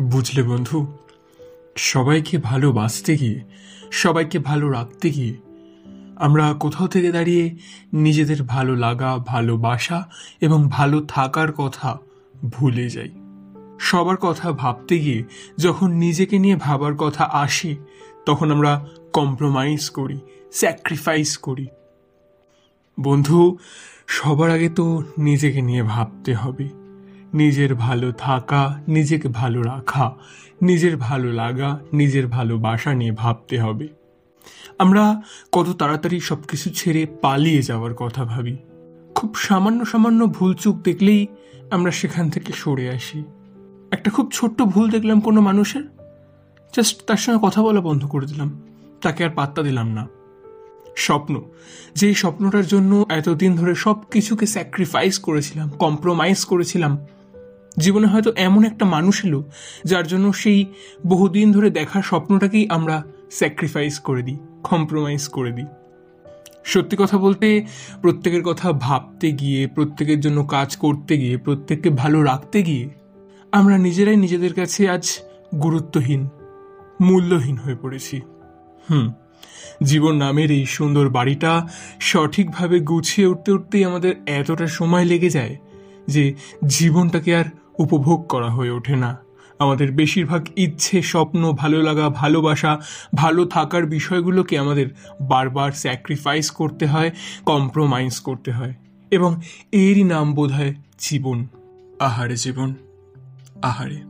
বুঝলে বন্ধু, সবাইকে ভালোবাসতে গিয়ে, সবাইকে ভালো রাখতে গিয়ে, আমরা কোথাও থেকে দাঁড়িয়ে নিজেদের ভালো লাগা, ভালোবাসা এবং ভালো থাকার কথা ভুলে যাই। সবার কথা ভাবতে গিয়ে, যখন নিজেকে নিয়ে ভাবার কথা আসে, তখন আমরা কম্প্রোমাইজ করি স্যাক্রিফাইস করি। বন্ধু, সবার আগে তো নিজেকে নিয়ে ভাবতে হবে। নিজের ভালো থাকা, নিজেকে ভালো রাখা, নিজের ভালো লাগা, নিজের ভালোবাসা নিয়ে ভাবতে হবে। আমরা কত তাড়াতাড়ি সব কিছু ছেড়ে পালিয়ে যাওয়ার কথা ভাবি। খুব সামান্য সামান্য ভুলচুক দেখলেই আমরা সেখান থেকে সরে আসি। একটা খুব ছোট্ট ভুল দেখলাম কোনো মানুষের? জাস্ট তার সঙ্গে কথা বলা বন্ধ করে দিলাম। তাকে আর পাত্তা দিলাম না। স্বপ্ন। যেই স্বপ্নটার জন্য এতদিন ধরে সব কিছুকে স্যাক্রিফাইস করেছিলাম কম্প্রোমাইজ করেছিলাম জীবনে হয়তো এমন একটা মানুষ এলো, যার জন্য সেই বহুদিন ধরে দেখার স্বপ্নটাকেই আমরা স্যাক্রিফাইস করে দিই কম্প্রোমাইজ করে দিই। সত্যি কথা বলতে, প্রত্যেকের কথা ভাবতে গিয়ে, প্রত্যেকের জন্য কাজ করতে গিয়ে, প্রত্যেককে ভালো রাখতে গিয়ে, আমরা নিজেরাই নিজেদের কাছে আজ গুরুত্বহীন, মূল্যহীন হয়ে পড়েছি। হুম, জীবন নামের এই সুন্দর বাড়িটা সঠিকভাবে গুছিয়ে উঠতে উঠতেই আমাদের এতটা সময় লেগে যায় যে জীবনটাকে আর উপভোগ করা হয়ে ওঠে না। আমাদের বেশিরভাগ ইচ্ছে, স্বপ্ন, ভালো লাগা, ভালোবাসা, ভালো থাকার বিষয়গুলোকে আমাদের বারবার স্যাক্রিফাইস করতে হয় কম্প্রোমাইজ করতে হয় এবং এরই নাম বোধ হয় জীবন, আহারে জীবন, আহারে।